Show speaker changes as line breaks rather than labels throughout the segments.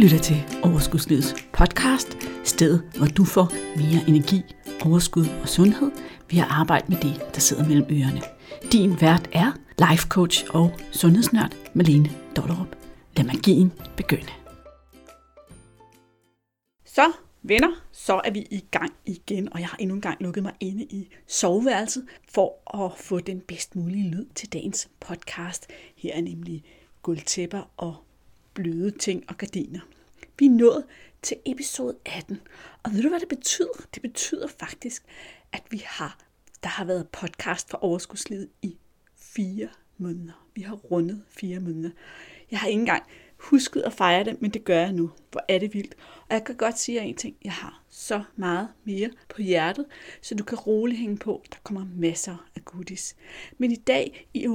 lytter til Overskudslivets podcast, stedet hvor du får mere energi, overskud og sundhed ved at arbejde med det, der sidder mellem ørerne. Din vært er life coach og sundhedsnørd Malene Dollerup. Lad magien begynde.
Så venner, så er vi i gang igen, og jeg har endnu en gang lukket mig inde i soveværelset for at få den bedst mulige lyd til dagens podcast. Her er nemlig gulvtæpper og bløde ting og gardiner. Vi er nået til episode 18, og ved du hvad det betyder? Det betyder faktisk, at vi har, der har været podcast for overskudslivet i fire måneder. Vi har rundet fire måneder. Jeg har ikke engang husket at fejre det, men det gør jeg nu. Hvor er det vildt. Og jeg kan godt sige jer en ting. Jeg har så meget mere på hjertet, så du kan roligt hænge på. Der kommer masser af goodies. Men i dag i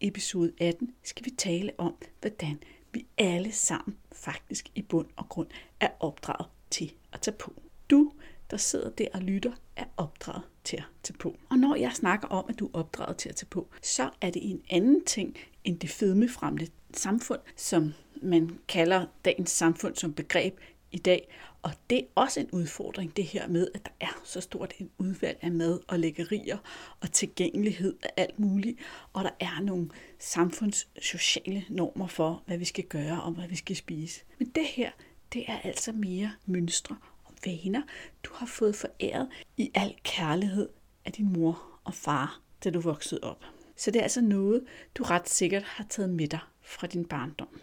episode 18 skal vi tale om, hvordan vi alle sammen faktisk i bund og grund er opdraget til at tage på. Du, der sidder der og lytter, er opdraget til at tage på. Og når jeg snakker om, at du er opdraget til at tage på, så er det en anden ting end det fedmefremle samfund, som man kalder dagens samfund som begreb i dag. Og det er også en udfordring, det her med, at der er så stort et udvalg af mad og lækkerier og tilgængelighed af alt muligt. Og der er nogle samfundssociale normer for, hvad vi skal gøre og hvad vi skal spise. Men det her, det er altså mere mønstre og vaner, du har fået foræret i al kærlighed af din mor og far, da du voksede op. Så det er altså noget, du ret sikkert har taget med dig fra din barndom,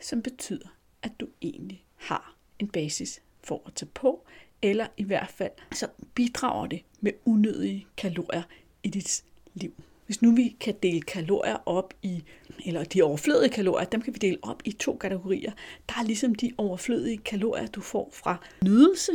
som betyder, at du egentlig har en basis for at tage på, eller i hvert fald så bidrager det med unødige kalorier i dit liv. Hvis nu vi kan dele kalorier op i, eller de overflødige kalorier, dem kan vi dele op i to kategorier. Der er ligesom de overflødige kalorier, du får fra nydelse,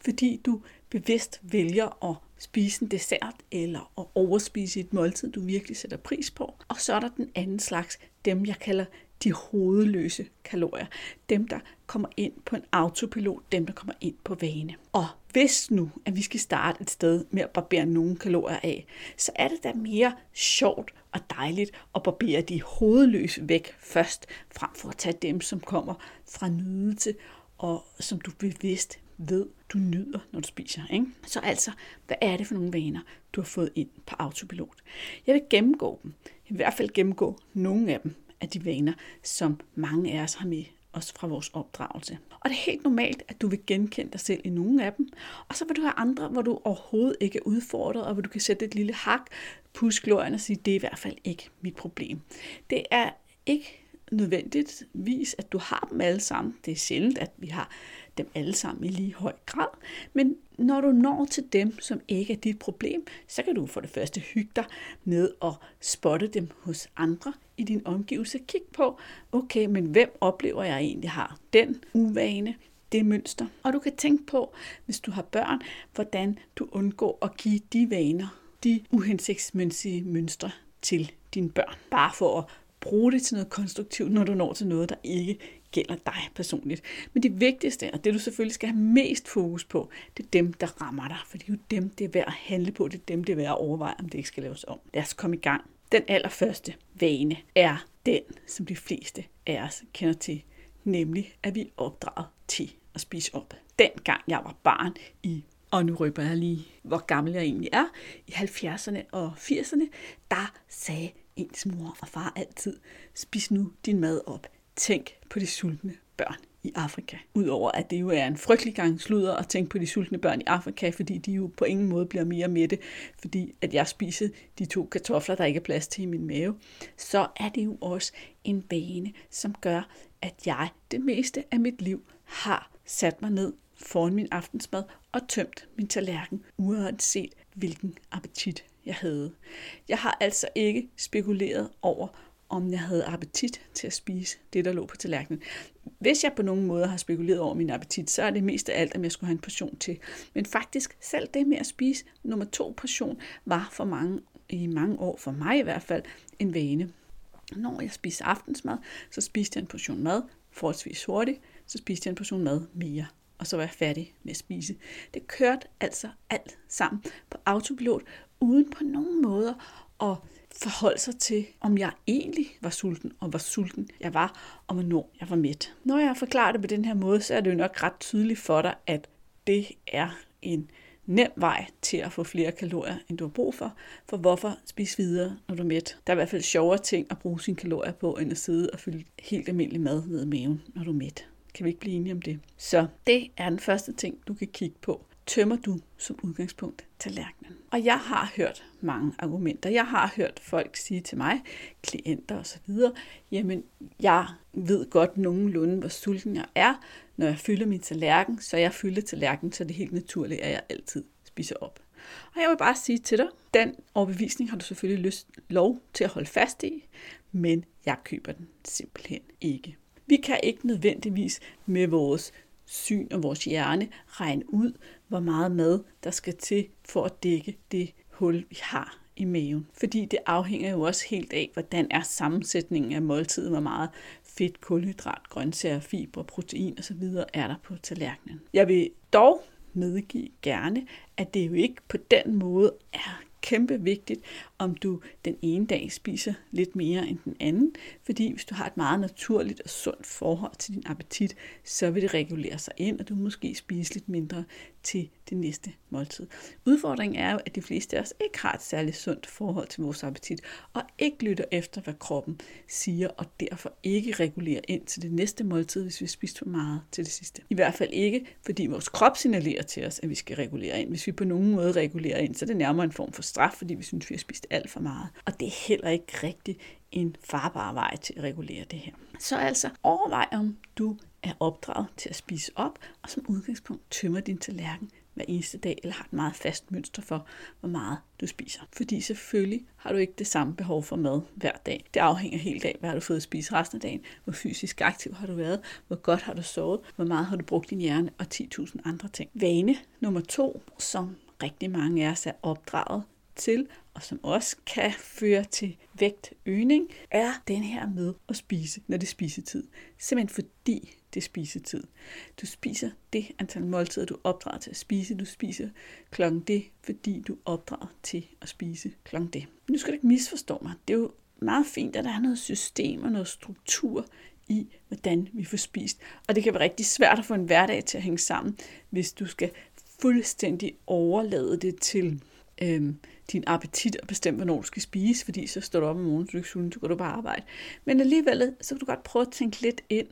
fordi du bevidst vælger at spise en dessert eller at overspise et måltid, du virkelig sætter pris på. Og så er der den anden slags, dem jeg kalder de hovedløse kalorier. Dem, der kommer ind på en autopilot, dem, der kommer ind på vane. Og hvis nu, at vi skal starte et sted med at barbere nogle kalorier af, så er det da mere sjovt og dejligt at barbere de hovedløse væk først, frem for at tage dem, som kommer fra nydelse og som du bevidst ved, du nyder, når du spiser. Ikke? Så altså, hvad er det for nogle vaner, du har fået ind på autopilot? Jeg vil gennemgå dem. I hvert fald gennemgå nogle af dem af de vaner, som mange af os har med os fra vores opdragelse. Og det er helt normalt, at du vil genkende dig selv i nogle af dem, og så vil du have andre, hvor du overhovedet ikke er udfordret, og hvor du kan sætte et lille hak, puske og sige, det er i hvert fald ikke mit problem. Det er ikke nødvendigvis, at du har dem alle sammen. Det er sjældent, at vi har dem alle sammen i lige høj grad. Men når du når til dem, som ikke er dit problem, så kan du for det første hygge dig med at spotte dem hos andre i din omgivelse. Kig på, okay, men hvem oplever jeg egentlig har den uvane, det mønster. Og du kan tænke på, hvis du har børn, hvordan du undgår at give de vaner, de uhensigtsmæssige mønstre til dine børn. Bare for at bruge det til noget konstruktivt, når du når til noget, der ikke gælder dig personligt. Men det vigtigste, og det du selvfølgelig skal have mest fokus på, det er dem, der rammer dig. For det er jo dem, det er værd at handle på. Det er dem, det er værd at overveje, om det ikke skal laves om. Lad os komme i gang. Den allerførste vane er den, som de fleste af os kender til, nemlig at vi er opdraget til at spise op. Dengang jeg var barn i og nu røber jeg lige, hvor gammel jeg egentlig er, i 70'erne og 80'erne, der sagde ens mor og far altid, spis nu din mad op. Tænk på de sultne børn i Afrika. Udover at det jo er en frygtelig gang sludder at tænke på de sultne børn i Afrika, fordi de jo på ingen måde bliver mere mætte, fordi at jeg spiser de to kartofler, der ikke er plads til i min mave, så er det jo også en bane, som gør, at jeg det meste af mit liv har sat mig ned foran min aftensmad og tømt min tallerken, uanset hvilken appetit jeg havde. Jeg har altså ikke spekuleret over, om jeg havde appetit til at spise det, der lå på tallerkenen. Hvis jeg på nogen måde har spekuleret over min appetit, så er det mest af alt, om jeg skulle have en portion til. Men faktisk, selv det med at spise nummer to portion, var for mange, i mange år, for mig i hvert fald, en vane. Når jeg spiste aftensmad, så spiste jeg en portion mad, forholdsvis hurtigt, så spiste jeg en portion mad mere. og så var jeg færdig med at spise. Det kørte altså alt sammen på autopilot, uden på nogen måder at forholde sig til, om jeg egentlig var sulten, og hvor sulten jeg var, og hvornår jeg var mæt. Når jeg forklarer det på den her måde, så er det jo nok ret tydeligt for dig, at det er en nem vej til at få flere kalorier, end du har brug for. For hvorfor spise videre, når du er mæt? Der er i hvert fald sjovere ting at bruge sine kalorier på, end at sidde og fylde helt almindelig mad ned i maven, når du er mæt. Kan vi ikke blive enige om det? Så det er den første ting, du kan kigge på. Tømmer du som udgangspunkt tallerkenen? Og jeg har hørt mange argumenter. Jeg har hørt folk sige til mig, klienter osv., jamen jeg ved godt nogenlunde, hvor sulten jeg er, når jeg fylder min tallerken, så jeg fylder tallerkenen, så det er helt naturligt, at jeg altid spiser op. Og jeg vil bare sige til dig, den overbevisning har du selvfølgelig lyst, lov til at holde fast i, men jeg køber den simpelthen ikke. Vi kan ikke nødvendigvis med vores syn og vores hjerne regne ud, hvor meget mad der skal til for at dække det hul, vi har i maven. Fordi det afhænger jo også helt af, hvordan er sammensætningen af måltiden, hvor meget fedt, kulhydrat, grøntsager, fibre, protein osv. er der på tallerkenen. Jeg vil dog medgive gerne, at det jo ikke på den måde er kæmpe vigtigt, om du den ene dag spiser lidt mere end den anden, fordi hvis du har et meget naturligt og sundt forhold til din appetit, så vil det regulere sig ind, og du måske spise lidt mindre til det næste måltid. Udfordringen er jo, at de fleste af os ikke har et særligt sundt forhold til vores appetit, og ikke lytter efter, hvad kroppen siger, og derfor ikke regulerer ind til det næste måltid, hvis vi spiser for meget til det sidste. I hvert fald ikke, fordi vores krop signalerer til os, at vi skal regulere ind. Hvis vi på nogen måde regulerer ind, så er det nærmere en form for straf, fordi vi synes, vi har spist alt for meget. Og det er heller ikke rigtig en farbar vej til at regulere det her. Så altså overvej, om du er opdraget til at spise op, og som udgangspunkt tømmer din tallerken hver eneste dag, eller har et meget fast mønster for, hvor meget du spiser. Fordi selvfølgelig har du ikke det samme behov for mad hver dag. Det afhænger helt af, hvad har du fået at spise resten af dagen, hvor fysisk aktiv har du været, hvor godt har du sovet, hvor meget har du brugt din hjerne, og 10.000 andre ting. Vane nummer to, som rigtig mange af os er opdraget til, og som også kan føre til vægtøgning, er den her med at spise, når det er spisetid. Simpelthen fordi det er spisetid. Du spiser det antal måltider, du opdrager til at spise. Du spiser klokken det, fordi du opdrager til at spise klokken det. Nu skal du ikke misforstå mig. Det er jo meget fint, at der er noget system og noget struktur i, hvordan vi får spist. Og det kan være rigtig svært at få en hverdag til at hænge sammen, hvis du skal fuldstændig overlade det til øhm, din appetit og bestemme, hvornår du skal spise, fordi så står du op om morgenen, så du ikke sulten, så går du bare arbejde. Men alligevel, så kan du godt prøve at tænke lidt ind,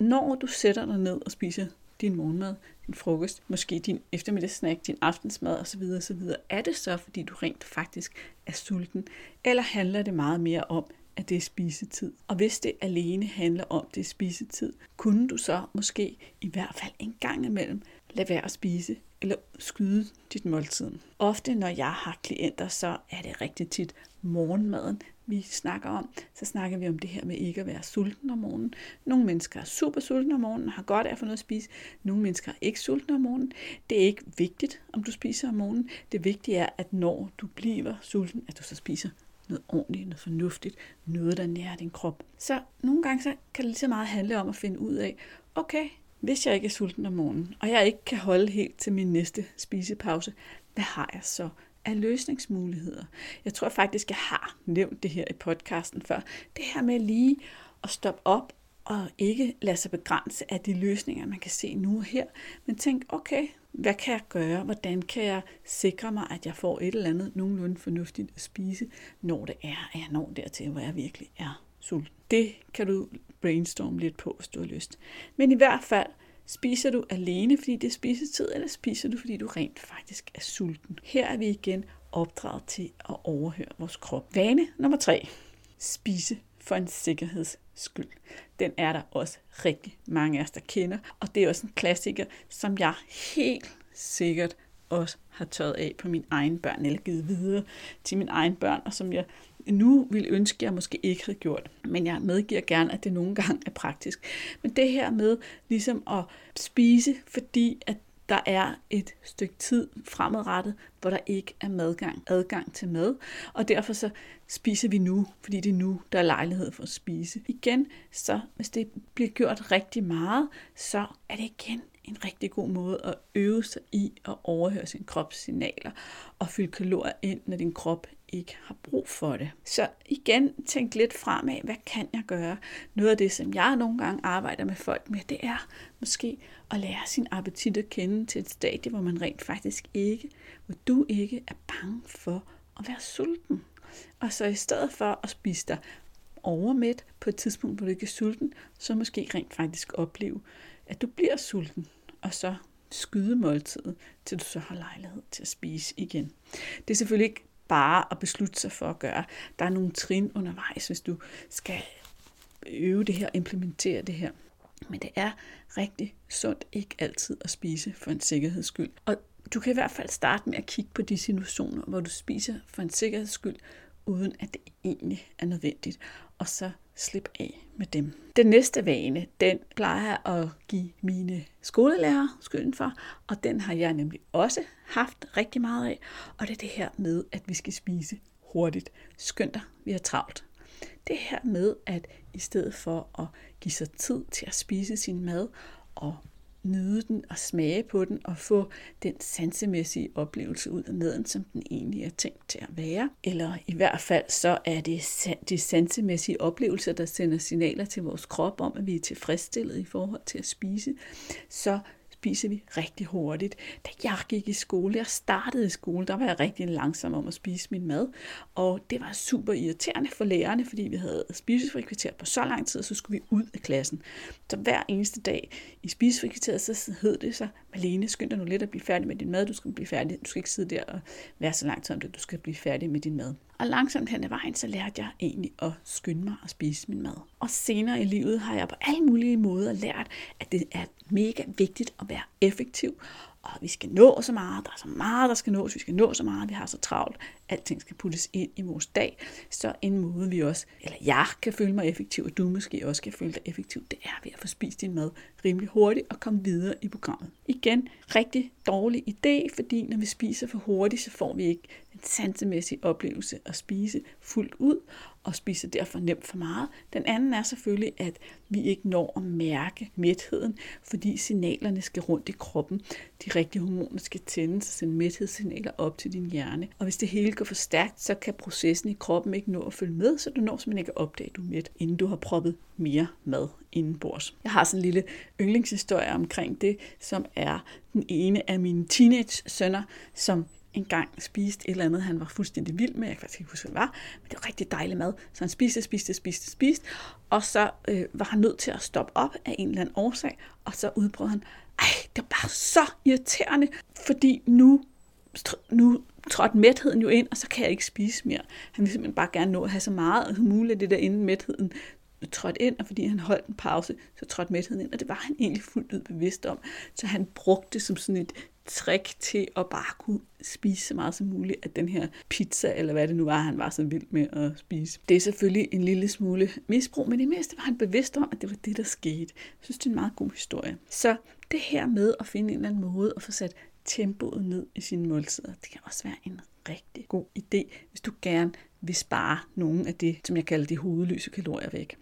når du sætter dig ned og spiser din morgenmad, din frokost, måske din eftermiddagssnack, din aftensmad osv. osv. Er det så, fordi du rent faktisk er sulten? Eller handler det meget mere om, at det er spisetid? Og hvis det alene handler om, at det er spisetid, kunne du så måske i hvert fald en gang imellem lade være at spise eller skyde dit måltid. Ofte når jeg har klienter, så er det rigtig tit morgenmaden, vi snakker om. Så snakker vi om det her med ikke at være sulten om morgenen. Nogle mennesker er super sultne om morgenen og har godt af at få noget at spise. Nogle mennesker er ikke sultne om morgenen. Det er ikke vigtigt, om du spiser om morgenen. Det vigtige er, at når du bliver sulten, at du så spiser noget ordentligt, noget fornuftigt, noget, der nærer din krop. Så nogle gange så kan det lige så meget handle om at finde ud af, okay, hvis jeg ikke er sulten om morgenen, og jeg ikke kan holde helt til min næste spisepause, hvad har jeg så af løsningsmuligheder? Jeg tror faktisk, jeg har nævnt det her i podcasten før. Det her med lige at stoppe op og ikke lade sig begrænse af de løsninger, man kan se nu og her, men tænk, okay, hvad kan jeg gøre? Hvordan kan jeg sikre mig, at jeg får et eller andet nogenlunde fornuftigt at spise, når det er, at jeg når dertil, hvor jeg virkelig er sulten? Det kan du brainstorme lidt på, hvis du har lyst. Men i hvert fald, spiser du alene, fordi det er spisetid, eller spiser du, fordi du rent faktisk er sulten? Her er vi igen opdraget til at overhøre vores krop. Vane nummer tre. Spise for en sikkerheds skyld. Den er der også rigtig mange af os, der kender, og det er også en klassiker, som jeg helt sikkert også har tøjet af på mine egne børn, eller givet videre til mine egne børn, og som jeg nu ville ønske, jeg måske ikke havde gjort. Men jeg medgiver gerne, at det nogle gange er praktisk. Men det her med ligesom at spise, fordi at der er et stykke tid fremadrettet, hvor der ikke er madgang, adgang til mad, og derfor så spiser vi nu, fordi det er nu, der er lejlighed for at spise. Igen, så hvis det bliver gjort rigtig meget, så er det igen en rigtig god måde at øve sig i at overhøre sin krops signaler og fylde kalorier ind, når din krop ikke har brug for det. Så igen, tænk lidt fremad, hvad kan jeg gøre? Noget af det, som jeg nogle gange arbejder med folk med, det er måske at lære sin appetit at kende til et stadie, hvor man rent faktisk ikke, hvor du ikke er bange for at være sulten. Og så i stedet for at spise dig overmæt på et tidspunkt, hvor du ikke er sulten, så måske rent faktisk opleve, at du bliver sulten, og så skyde måltidet, til du så har lejlighed til at spise igen. Det er selvfølgelig ikke bare at beslutte sig for at gøre. Der er nogle trin undervejs, hvis du skal øve det her, implementere det her. Men det er rigtig sundt ikke altid at spise for en sikkerheds skyld. Og du kan i hvert fald starte med at kigge på de situationer, hvor du spiser for en sikkerheds skyld, uden at det egentlig er nødvendigt. Og så slip af med dem. Den næste vane, den plejer jeg at give mine skolelærer skylden for, og den har jeg nemlig også haft rigtig meget af, og det er det her med, at vi skal spise hurtigt. Skynd dig, vi har travlt. Det her med, at i stedet for at give sig tid til at spise sin mad og nyde den og smage på den og få den sansemæssige oplevelse ud af maden, som den egentlig er tænkt til at være. Eller i hvert fald så er det de sansemæssige oplevelser, der sender signaler til vores krop om, at vi er tilfredsstillet i forhold til at spise. Så spiser vi rigtig hurtigt. Da jeg gik i skole, jeg startede i skole, der var jeg rigtig langsom om at spise min mad, og det var super irriterende for lærerne, fordi vi havde spisefrikvarteret på så lang tid, så skulle vi ud af klassen. Så hver eneste dag i spisefrikvarteret, så hed det så, Malene, skynd dig nu lidt at blive færdig med din mad, du skal blive færdig, du skal ikke sidde der og være så lang tid om det, du skal blive færdig med din mad. Og langsomt hen ad vejen, så lærte jeg egentlig at skynde mig at spise min mad. Og senere i livet har jeg på alle mulige måder lært, at det er mega vigtigt at være effektiv, og vi skal nå så meget, der er så meget, der skal nås, vi skal nå så meget, vi har så travlt, alting skal puttes ind i vores dag, så en måde vi også, eller jeg kan føle mig effektiv, og du måske også kan føle dig effektiv, det er ved at få spist din mad rimelig hurtigt og komme videre i programmet. Igen, rigtig dårlig idé, fordi når vi spiser for hurtigt, så får vi ikke den sansemæssige oplevelse at spise fuldt ud, og spiser derfor nemt for meget. Den anden er selvfølgelig, at vi ikke når at mærke mætheden, fordi signalerne skal rundt i kroppen. De rigtige hormoner skal tændes og sende mæthedssignaler op til din hjerne. Og hvis det hele går for stærkt, så kan processen i kroppen ikke nå at følge med, så du når simpelthen ikke at opdage, at du er mæt, inden du har proppet mere mad indenbords. Jeg har sådan en lille yndlingshistorie omkring det, som er den ene af mine teenage-sønner, som engang spiste et eller andet, han var fuldstændig vild med. Jeg kan faktisk ikke huske, hvad det var, men det var rigtig dejlig mad. Så han spiste, spiste, spiste, spiste, og så øh, var han nødt til at stoppe op af en eller anden årsag, og så udbrød han, ej, det var bare så irriterende, fordi nu, nu trådte mætheden jo ind, og så kan jeg ikke spise mere. Han ville simpelthen bare gerne nå at have så meget som muligt det der, inden mætheden trådte ind, og fordi han holdt en pause, så trådte mætheden ind, og det var han egentlig fuldt ud bevidst om. Så han brugte det som sådan et trick til at bare kunne spise så meget som muligt af den her pizza, eller hvad det nu var, han var så vild med at spise. Det er selvfølgelig en lille smule misbrug, men det meste var han bevidst om, at det var det, der skete. Jeg synes, det er en meget god historie. Så det her med at finde en eller anden måde at få sat tempoet ned i sine måltider, det kan også være en rigtig god idé, hvis du gerne vil spare nogle af det, som jeg kalder de hovedløse kalorier væk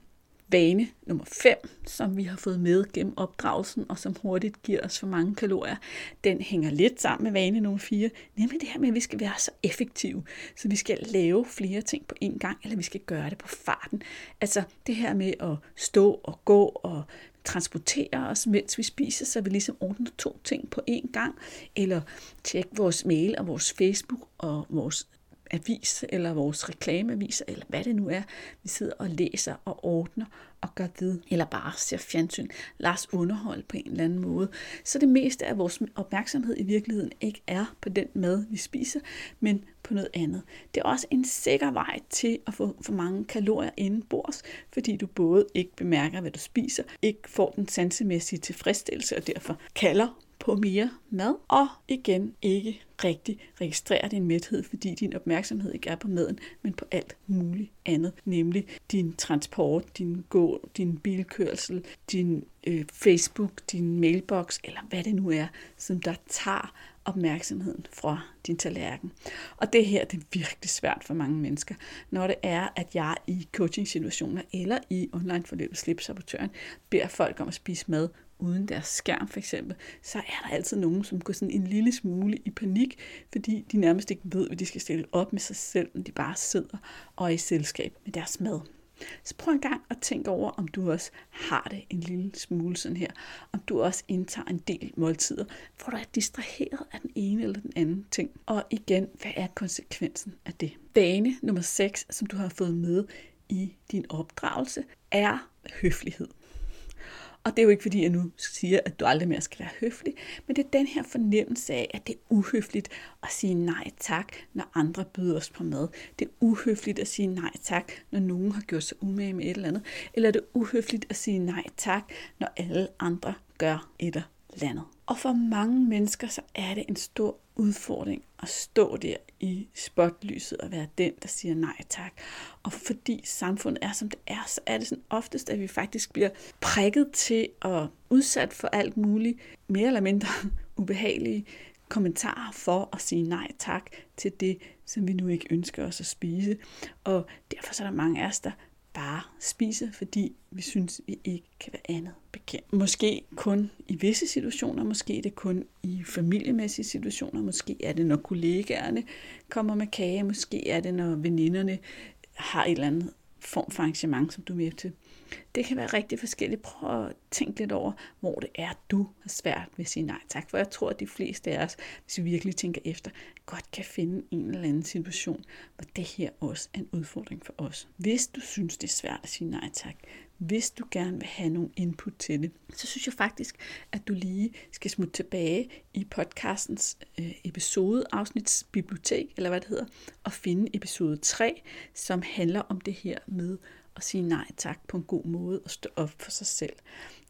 vane nummer 5, som vi har fået med gennem opdragelsen, og som hurtigt giver os for mange kalorier, den hænger lidt sammen med vane nummer 4, nemlig det her med, at vi skal være så effektive, så vi skal lave flere ting på én gang, eller vi skal gøre det på farten. Altså det her med at stå og gå og transportere os, mens vi spiser, så vi ligesom ordner to ting på én gang, eller tjekke vores mail og vores Facebook og vores avis, eller vores reklameaviser, eller hvad det nu er, vi sidder og læser og ordner og gør ved, eller bare ser fjernsyn, lader os underholde på en eller anden måde. Så det meste af vores opmærksomhed i virkeligheden ikke er på den mad, vi spiser, men på noget andet. Det er også en sikker vej til at få for mange kalorier indenbords, fordi du både ikke bemærker, hvad du spiser, ikke får den sansemæssige tilfredsstillelse, og derfor kalder på mere mad, og igen ikke rigtig registrerer din mæthed, fordi din opmærksomhed ikke er på maden, men på alt muligt andet, nemlig din transport, din gå, din bilkørsel, din øh, Facebook, din mailbox, eller hvad det nu er, som der tager opmærksomheden fra din tallerken. Og det her det er virkelig svært for mange mennesker, når det er, at jeg i coaching-situationer eller i online forløbet Slipsabotøren beder folk om at spise mad uden deres skærm for eksempel, så er der altid nogen, som går sådan en lille smule i panik, fordi de nærmest ikke ved, hvad de skal stille op med sig selv, når de bare sidder og er i selskab med deres mad. Så prøv en gang at tænke over, om du også har det en lille smule sådan her. Om du også indtager en del måltider, hvor du er distraheret af den ene eller den anden ting. Og igen, hvad er konsekvensen af det? Vane nummer 6, som du har fået med i din opdragelse, er høflighed. Og det er jo ikke fordi, jeg nu siger, at du aldrig mere skal være høflig, men det er den her fornemmelse af, at det er uhøfligt at sige nej tak, når andre byder os på mad. Det er uhøfligt at sige nej tak, når nogen har gjort sig umage med et eller andet. Eller det er uhøfligt at sige nej tak, når alle andre gør et landet. Og for mange mennesker, så er det en stor udfordring at stå der i spotlyset og være den, der siger nej tak. Og fordi samfundet er, som det er, så er det sådan oftest, at vi faktisk bliver prikket til og udsat for alt muligt, mere eller mindre ubehagelige kommentarer for at sige nej tak til det, som vi nu ikke ønsker os at spise. Og derfor så er der mange af os, der bare spise, fordi vi synes, vi ikke kan være andet bekendt. Måske kun i visse situationer, måske er det kun i familiemæssige situationer, måske er det, når kollegaerne kommer med kage, måske er det, når veninderne har et eller andet form for arrangement, som du er med til. Det kan være rigtig forskelligt. Prøv at tænke lidt over, hvor det er, du har svært ved at sige nej tak. For jeg tror, at de fleste af os, hvis vi virkelig tænker efter, godt kan finde en eller anden situation, hvor det her også er en udfordring for os. Hvis du synes, det er svært at sige nej tak, hvis du gerne vil have nogle input til det, så synes jeg faktisk, at du lige skal smutte tilbage i podcastens øh, episode, afsnitsbibliotek, eller hvad det hedder, og finde episode 3, som handler om det her med at sige nej tak på en god måde og stå op for sig selv.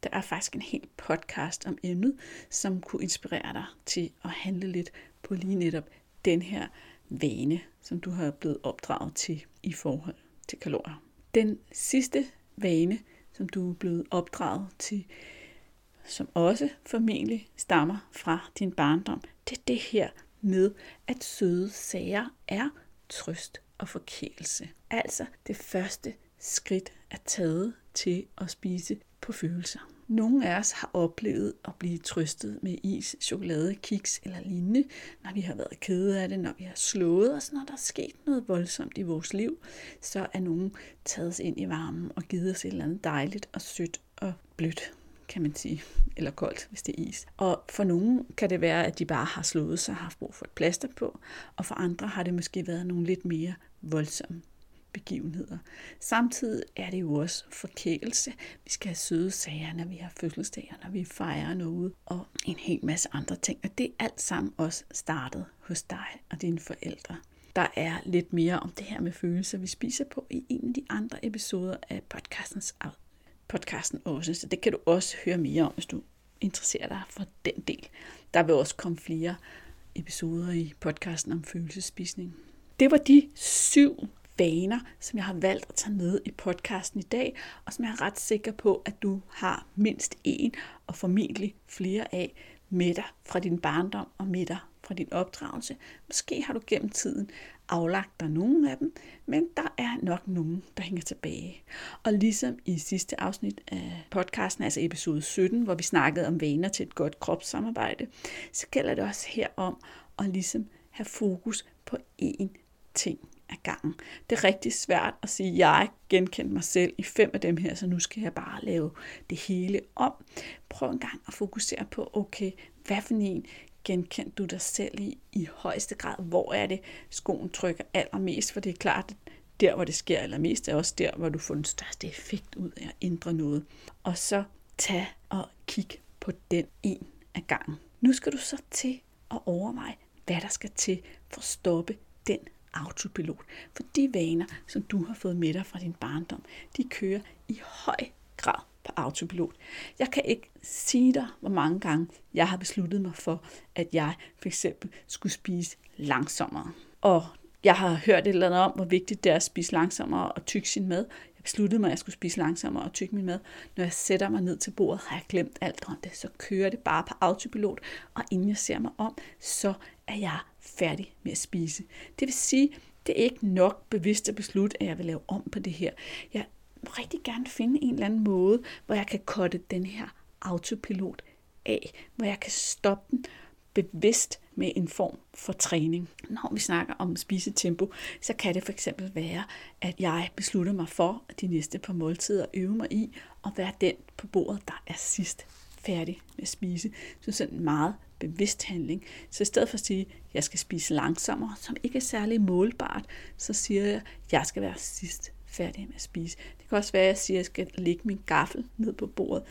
Der er faktisk en hel podcast om emnet, som kunne inspirere dig til at handle lidt på lige netop den her vane, som du har blevet opdraget til i forhold til kalorier. Den sidste vane, som du er blevet opdraget til, som også formentlig stammer fra din barndom, det er det her med, at søde sager er trøst og forkælelse. Altså det første skridt er taget til at spise på følelser. Nogle af os har oplevet at blive trøstet med is, chokolade, kiks eller lignende, når vi har været kede af det, når vi har slået os, når der er sket noget voldsomt i vores liv, så er nogen taget os ind i varmen og givet os et eller andet dejligt og sødt og blødt kan man sige, eller koldt, hvis det er is. Og for nogen kan det være, at de bare har slået sig og haft brug for et plaster på, og for andre har det måske været nogle lidt mere voldsomme begivenheder. Samtidig er det jo også forkælelse. Vi skal have søde sager, når vi har fødselsdag, når vi fejrer noget, og en hel masse andre ting. Og det er alt sammen også startet hos dig og dine forældre. Der er lidt mere om det her med følelser, vi spiser på i en af de andre episoder af podcastens podcasten også. Så det kan du også høre mere om, hvis du interesserer dig for den del. Der vil også komme flere episoder i podcasten om følelsespisning. Det var de syv vaner, som jeg har valgt at tage med i podcasten i dag, og som jeg er ret sikker på, at du har mindst en, og formentlig flere af, med dig fra din barndom og med dig fra din opdragelse. Måske har du gennem tiden aflagt dig nogle af dem, men der er nok nogen, der hænger tilbage. Og ligesom i sidste afsnit af podcasten, altså episode 17, hvor vi snakkede om vaner til et godt kropssamarbejde, så gælder det også her om at ligesom have fokus på én ting af gangen. Det er rigtig svært at sige, at jeg genkendte mig selv i fem af dem her, så nu skal jeg bare lave det hele om. Prøv en gang at fokusere på, okay, hvad for en genkendte du dig selv i i højeste grad? Hvor er det, skoen trykker allermest? For det er klart, at der, hvor det sker allermest, er også der, hvor du får den største effekt ud af at ændre noget. Og så tag og kig på den en af gangen. Nu skal du så til at overveje, hvad der skal til for at stoppe den autopilot. For de vaner, som du har fået med dig fra din barndom, de kører i høj grad på autopilot. Jeg kan ikke sige dig, hvor mange gange jeg har besluttet mig for, at jeg for eksempel skulle spise langsommere. Og jeg har hørt et eller andet om, hvor vigtigt det er at spise langsommere og tykke sin mad. Jeg besluttede mig, at jeg skulle spise langsommere og tykke min mad. Når jeg sætter mig ned til bordet, har jeg glemt alt om det. Så kører det bare på autopilot, og inden jeg ser mig om, så er jeg færdig med at spise. Det vil sige, det er ikke nok bevidst at beslutte, at jeg vil lave om på det her. Jeg vil rigtig gerne finde en eller anden måde, hvor jeg kan kotte den her autopilot af, hvor jeg kan stoppe den bevidst med en form for træning. Når vi snakker om spisetempo, så kan det for eksempel være, at jeg beslutter mig for at de næste par måltider øve mig i at være den på bordet, der er sidst færdig med at spise. Så sådan meget bevidst handling. Så i stedet for at sige, at jeg skal spise langsommere, som ikke er særlig målbart, så siger jeg, at jeg skal være sidst færdig med at spise. Det kan også være, at jeg siger, at jeg skal lægge min gaffel ned på bordet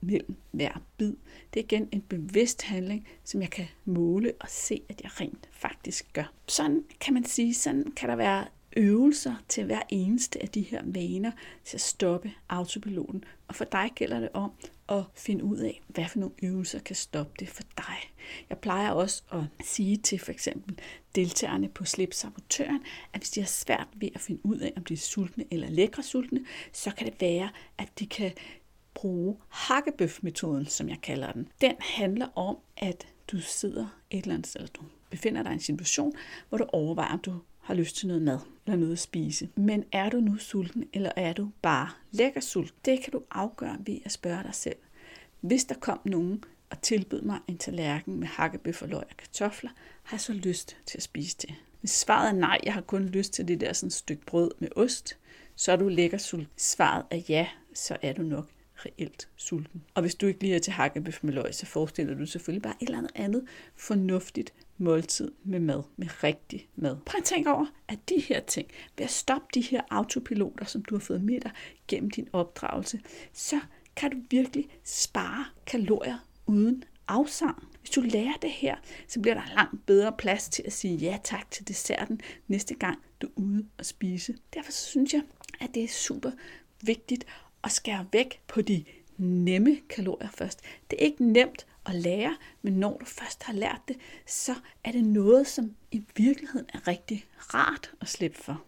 mellem hver bid. Det er igen en bevidst handling, som jeg kan måle og se, at jeg rent faktisk gør. Sådan kan man sige, sådan kan der være øvelser til hver eneste af de her vaner til at stoppe autopiloten. Og for dig gælder det om at finde ud af, hvad for nogle øvelser kan stoppe det for dig. Jeg plejer også at sige til for eksempel deltagerne på Slip Sabotøren, at hvis de har svært ved at finde ud af, om de er sultne eller lækre sultne, så kan det være, at de kan bruge hakkebøfmetoden, som jeg kalder den. Den handler om, at du sidder et eller andet sted, eller du befinder dig i en situation, hvor du overvejer, om du har lyst til noget mad eller noget at spise. Men er du nu sulten, eller er du bare lækker sulten? Det kan du afgøre ved at spørge dig selv. Hvis der kom nogen og tilbød mig en tallerken med hakkebøf og løg og kartofler, har jeg så lyst til at spise det. Hvis svaret er nej, jeg har kun lyst til det der sådan stykke brød med ost, så er du lækker sulten. Svaret er ja, så er du nok reelt sulten. Og hvis du ikke lige er til hakkebøf med løg, så forestiller du selvfølgelig bare et eller andet andet fornuftigt måltid med mad, med rigtig mad. Prøv at tænke over, at de her ting, ved at stoppe de her autopiloter, som du har fået med dig gennem din opdragelse, så kan du virkelig spare kalorier uden afsang. Hvis du lærer det her, så bliver der langt bedre plads til at sige ja tak til desserten næste gang du er ude og spise. Derfor synes jeg, at det er super vigtigt at skære væk på de nemme kalorier først. Det er ikke nemt at lære, men når du først har lært det, så er det noget, som i virkeligheden er rigtig rart at slippe for.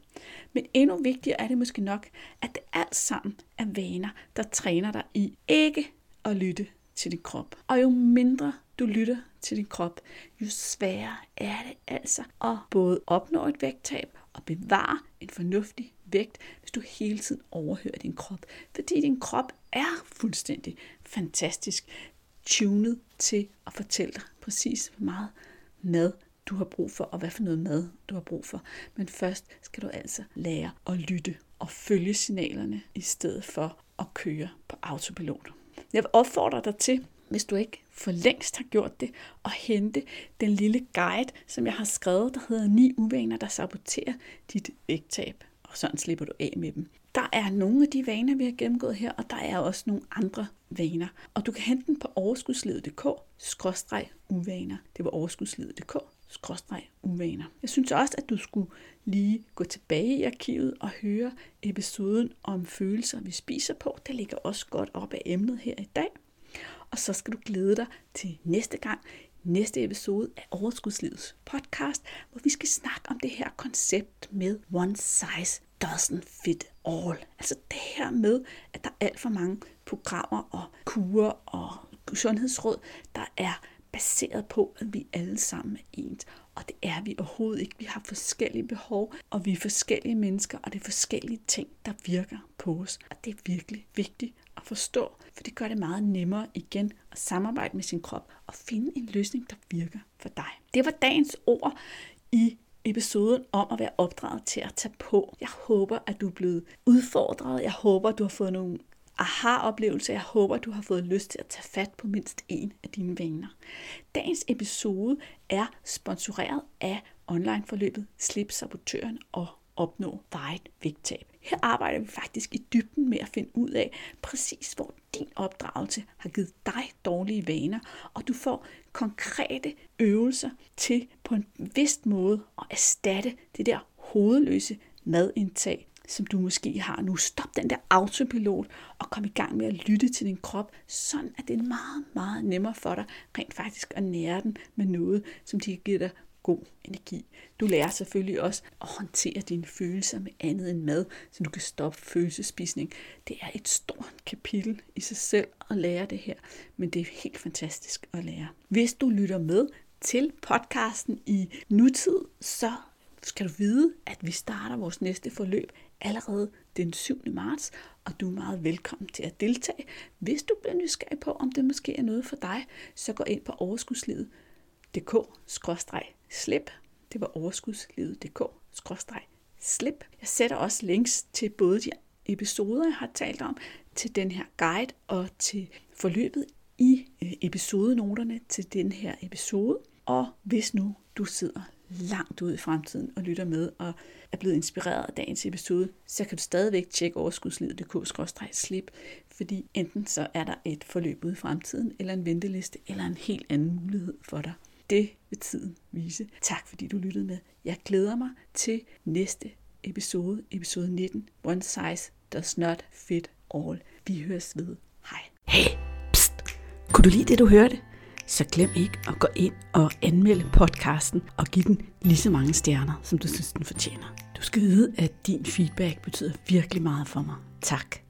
Men endnu vigtigere er det måske nok, at det alt sammen er vaner, der træner dig i ikke at lytte til din krop. Og jo mindre du lytter til din krop, jo sværere er det altså at både opnå et vægttab og bevare en fornuftig vægt, hvis du hele tiden overhører din krop. Fordi din krop er fuldstændig fantastisk tunet til at fortælle dig præcis, hvor meget mad du har brug for, og hvad for noget mad du har brug for. Men først skal du altså lære at lytte og følge signalerne, i stedet for at køre på autopilot. Jeg vil opfordre dig til, hvis du ikke for længst har gjort det, at hente den lille guide, som jeg har skrevet, der hedder 9 uvaner, der saboterer dit vægttab. Og sådan slipper du af med dem. Der er nogle af de vaner, vi har gennemgået her, og der er også nogle andre vaner. Og du kan hente den på overskudslivet.dk-uvaner. Det var overskudslivet.dk uvaner. Jeg synes også, at du skulle lige gå tilbage i arkivet og høre episoden om følelser, vi spiser på. Det ligger også godt op af emnet her i dag. Og så skal du glæde dig til næste gang, næste episode af Overskudslivets podcast, hvor vi skal snakke om det her koncept med one size doesn't fit all. Altså det her med, at der er alt for mange programmer og kurer og sundhedsråd, der er baseret på, at vi alle sammen er ens. Og det er vi overhovedet ikke. Vi har forskellige behov, og vi er forskellige mennesker, og det er forskellige ting, der virker på os. Og det er virkelig vigtigt at forstå, for det gør det meget nemmere igen at samarbejde med sin krop og finde en løsning, der virker for dig. Det var dagens ord i episoden om at være opdraget til at tage på. Jeg håber, at du er blevet udfordret. Jeg håber, at du har fået nogle aha-oplevelser. Jeg håber, at du har fået lyst til at tage fat på mindst en af dine vaner. Dagens episode er sponsoreret af onlineforløbet Slip Sabotøren og opnå vejet vægttab. Her arbejder vi faktisk i dybden med at finde ud af præcis, hvor din opdragelse har givet dig dårlige vaner, og du får konkrete øvelser til på en vist måde at erstatte det der hovedløse madindtag, som du måske har nu. Stop den der autopilot og kom i gang med at lytte til din krop, sådan at det er meget, meget nemmere for dig rent faktisk at nære den med noget, som de giver dig god energi. Du lærer selvfølgelig også at håndtere dine følelser med andet end mad, så du kan stoppe følelsespisning. Det er et stort kapitel i sig selv at lære det her, men det er helt fantastisk at lære. Hvis du lytter med til podcasten i nutid, så skal du vide, at vi starter vores næste forløb allerede den 7. marts, og du er meget velkommen til at deltage. Hvis du bliver nysgerrig på, om det måske er noget for dig, så gå ind på dk-slip. Det var overskudslivet.dk-slip. Jeg sætter også links til både de episoder, jeg har talt om, til den her guide og til forløbet i øh, episodenoterne til den her episode. Og hvis nu du sidder langt ude i fremtiden og lytter med og er blevet inspireret af dagens episode, så kan du stadigvæk tjekke overskudslivet.dk-slip, fordi enten så er der et forløb ude i fremtiden, eller en venteliste, eller en helt anden mulighed for dig. Det vil tiden vise. Tak fordi du lyttede med. Jeg glæder mig til næste episode, episode 19, One Size Does Not Fit All. Vi høres ved. Hej.
Hey, pst. Kunne du lide det, du hørte? Så glem ikke at gå ind og anmelde podcasten og give den lige så mange stjerner, som du synes, den fortjener. Du skal vide, at din feedback betyder virkelig meget for mig. Tak.